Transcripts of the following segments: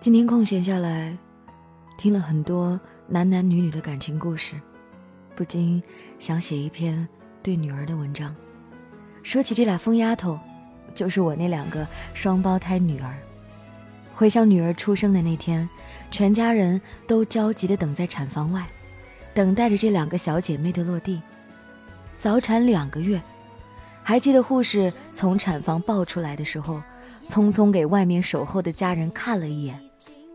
今天空闲下来，听了很多男男女女的感情故事，不禁想写一篇对女儿的文章。说起这俩疯丫头，就是我那两个双胞胎女儿。回想女儿出生的那天，全家人都焦急地等在产房外，等待着这两个小姐妹的落地。早产两个月，还记得护士从产房抱出来的时候，匆匆给外面守候的家人看了一眼，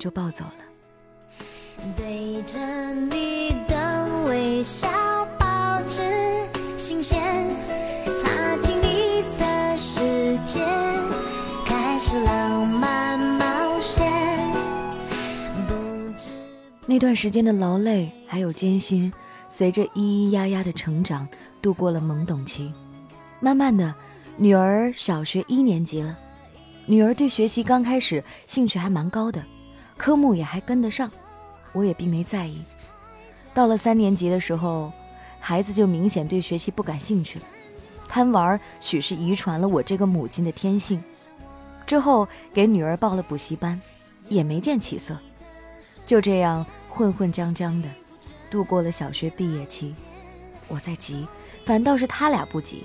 就抱走了。对着你的微笑，保持新鲜，踏进你的世界，开始浪漫冒险。那段时间的劳累还有艰辛，随着咿咿呀呀的成长。度过了懵懂期，慢慢的，女儿小学一年级了。女儿对学习刚开始兴趣还蛮高的，科目也还跟得上，我也并没在意。到了三年级的时候，孩子就明显对学习不感兴趣了，贪玩许是遗传了我这个母亲的天性。之后给女儿报了补习班，也没见起色，就这样混混将将的度过了小学毕业期。我在急。反倒是他俩不急。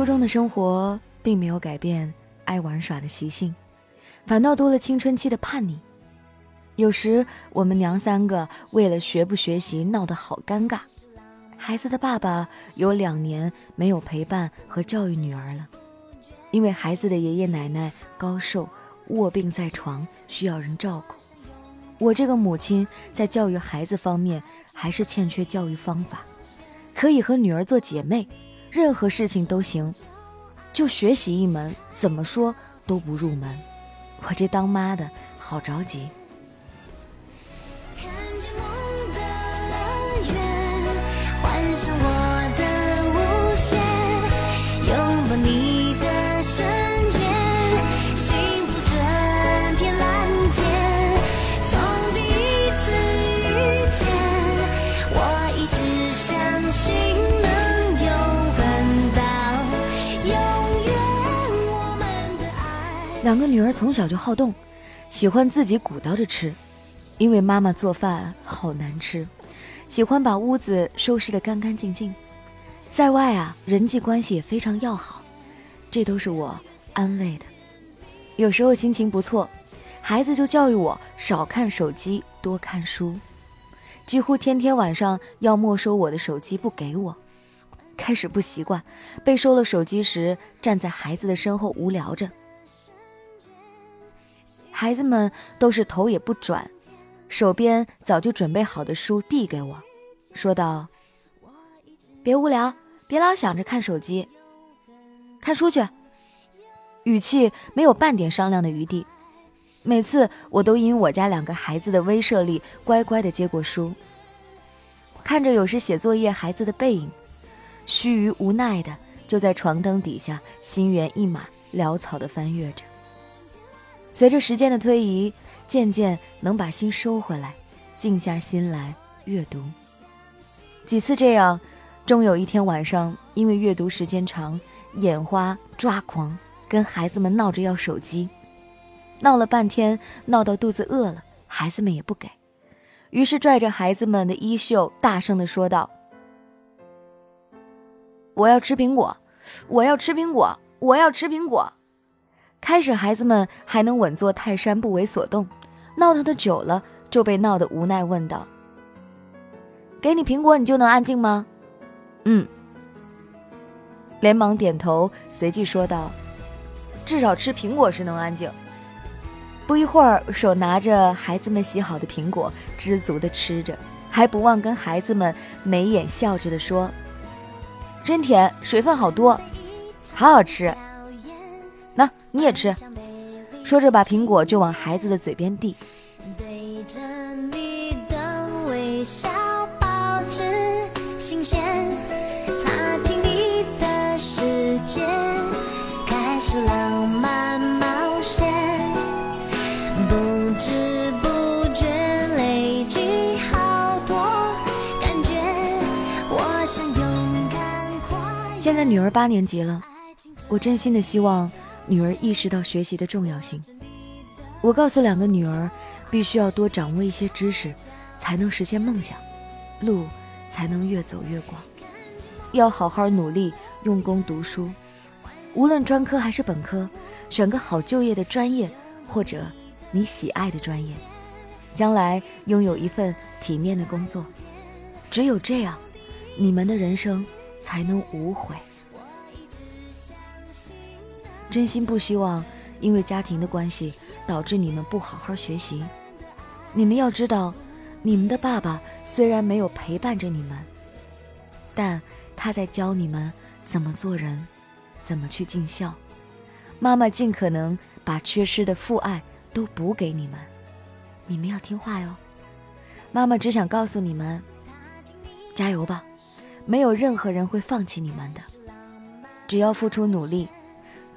初中的生活并没有改变爱玩耍的习性，反倒多了青春期的叛逆。有时我们娘三个为了学不学习闹得好尴尬，孩子的爸爸有两年没有陪伴和教育女儿了，因为孩子的爷爷奶奶高寿卧病在床，需要人照顾。我这个母亲在教育孩子方面还是欠缺教育方法，可以和女儿做姐妹，任何事情都行，就学习一门怎么说都不入门。我这当妈的好着急。两个女儿从小就好动，喜欢自己鼓捣着吃，因为妈妈做饭好难吃，喜欢把屋子收拾得干干净净，在外啊人际关系也非常要好，这都是我安慰的。有时候心情不错，孩子就教育我少看手机，多看书，几乎天天晚上要没收我的手机不给我。开始不习惯，被收了手机时站在孩子的身后无聊着。孩子们都是头也不转，手边早就准备好的书递给我，说道：“别无聊，别老想着看手机，看书去。”语气没有半点商量的余地。每次我都因我家两个孩子的威慑力，乖乖的接过书，看着有时写作业孩子的背影，须臾无奈的就在床灯底下心猿意马、潦草的翻阅着。随着时间的推移，渐渐能把心收回来，静下心来阅读。几次这样，终有一天晚上，因为阅读时间长，眼花抓狂，跟孩子们闹着要手机，闹了半天，闹到肚子饿了，孩子们也不给，于是拽着孩子们的衣袖，大声的说道：“我要吃苹果，我要吃苹果，我要吃苹果。”开始，孩子们还能稳坐泰山不为所动，闹腾的久了，就被闹得无奈，问道：“给你苹果，你就能安静吗？”“嗯。”连忙点头，随即说道：“至少吃苹果是能安静。”不一会儿，手拿着孩子们洗好的苹果，知足的吃着，还不忘跟孩子们眉眼笑着的说：“真甜，水分好多，好好吃。”那你也吃。”说着，把苹果就往孩子的嘴边递。对着你的微笑保持新鲜，你的，开始浪漫冒险。不知不觉累积好多感觉，我想勇敢。现在女儿八年级了，我真心的希望。女儿意识到学习的重要性。我告诉两个女儿，必须要多掌握一些知识，才能实现梦想，路才能越走越广。要好好努力，用功读书，无论专科还是本科，选个好就业的专业，或者你喜爱的专业，将来拥有一份体面的工作。只有这样，你们的人生才能无悔。真心不希望因为家庭的关系导致你们不好好学习。你们要知道，你们的爸爸虽然没有陪伴着你们，但他在教你们怎么做人，怎么去尽孝。妈妈尽可能把缺失的父爱都补给你们，你们要听话哟。妈妈只想告诉你们。加油吧，没有任何人会放弃你们的。只要付出努力，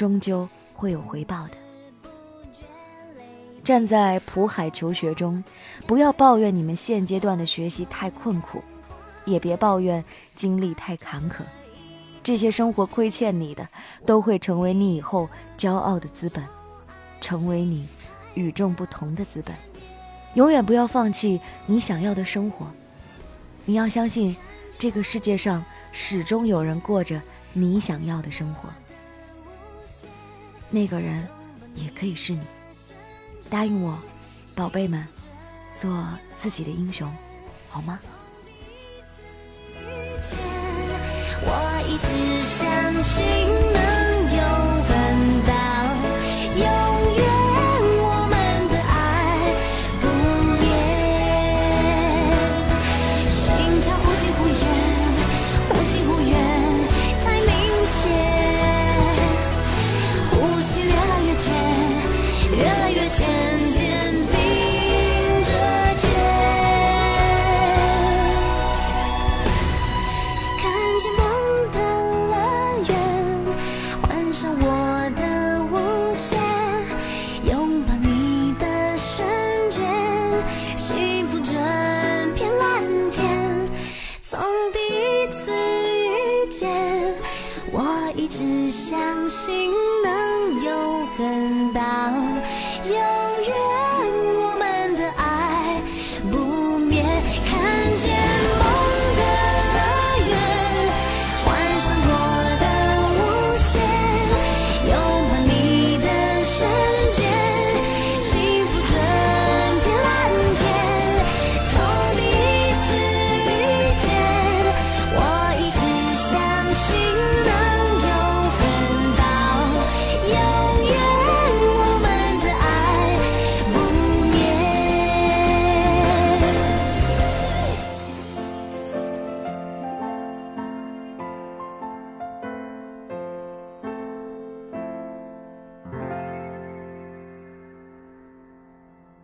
终究会有回报的。站在普海求学中，不要抱怨你们现阶段的学习太困苦，也别抱怨经历太坎坷。这些生活亏欠你的，都会成为你以后骄傲的资本，成为你与众不同的资本。永远不要放弃你想要的生活。你要相信，这个世界上始终有人过着你想要的生活。那个人也可以是你。答应我，宝贝们，做自己的英雄，好吗？我一直相信。只相信能有很到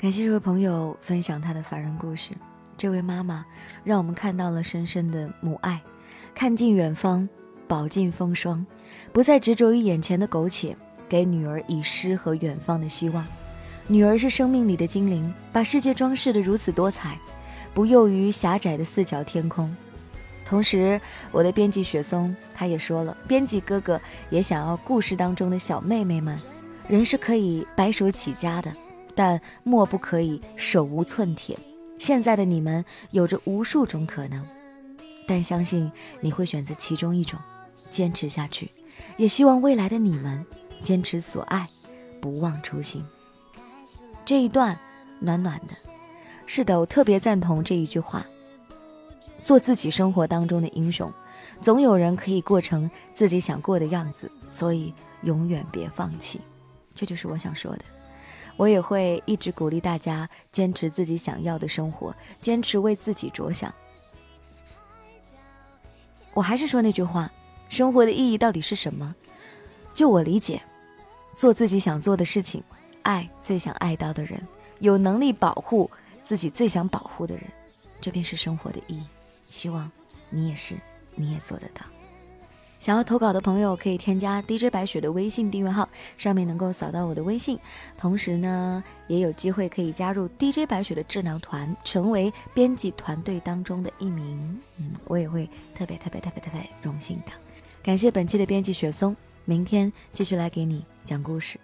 感谢这位朋友分享他的凡人故事。这位妈妈让我们看到了深深的母爱，看尽远方，饱尽风霜，不再执着于眼前的苟且，给女儿以诗和远方的希望。女儿是生命里的精灵，把世界装饰得如此多彩，不囿于狭窄的四角天空。同时，我的编辑雪松他也说了，编辑哥哥也想要故事当中的小妹妹们，人是可以白手起家的。但莫不可以手无寸铁。现在的你们有着无数种可能，但相信你会选择其中一种，坚持下去。也希望未来的你们坚持所爱，不忘初心。这一段暖暖的，是的，我特别赞同这一句话：做自己生活当中的英雄。总有人可以过成自己想过的样子，所以永远别放弃。这就是我想说的。我也会一直鼓励大家坚持自己想要的生活，坚持为自己着想。我还是说那句话，生活的意义到底是什么？就我理解，做自己想做的事情，爱最想爱到的人，有能力保护自己最想保护的人，这便是生活的意义。希望你也是，你也做得到。想要投稿的朋友可以添加 DJ 白雪的微信订阅号，上面能够扫到我的微信，同时呢，也有机会可以加入 DJ 白雪的智囊团，成为编辑团队当中的一名。嗯，我也会特别特别特别特别荣幸的。感谢本期的编辑雪松，明天继续来给你讲故事。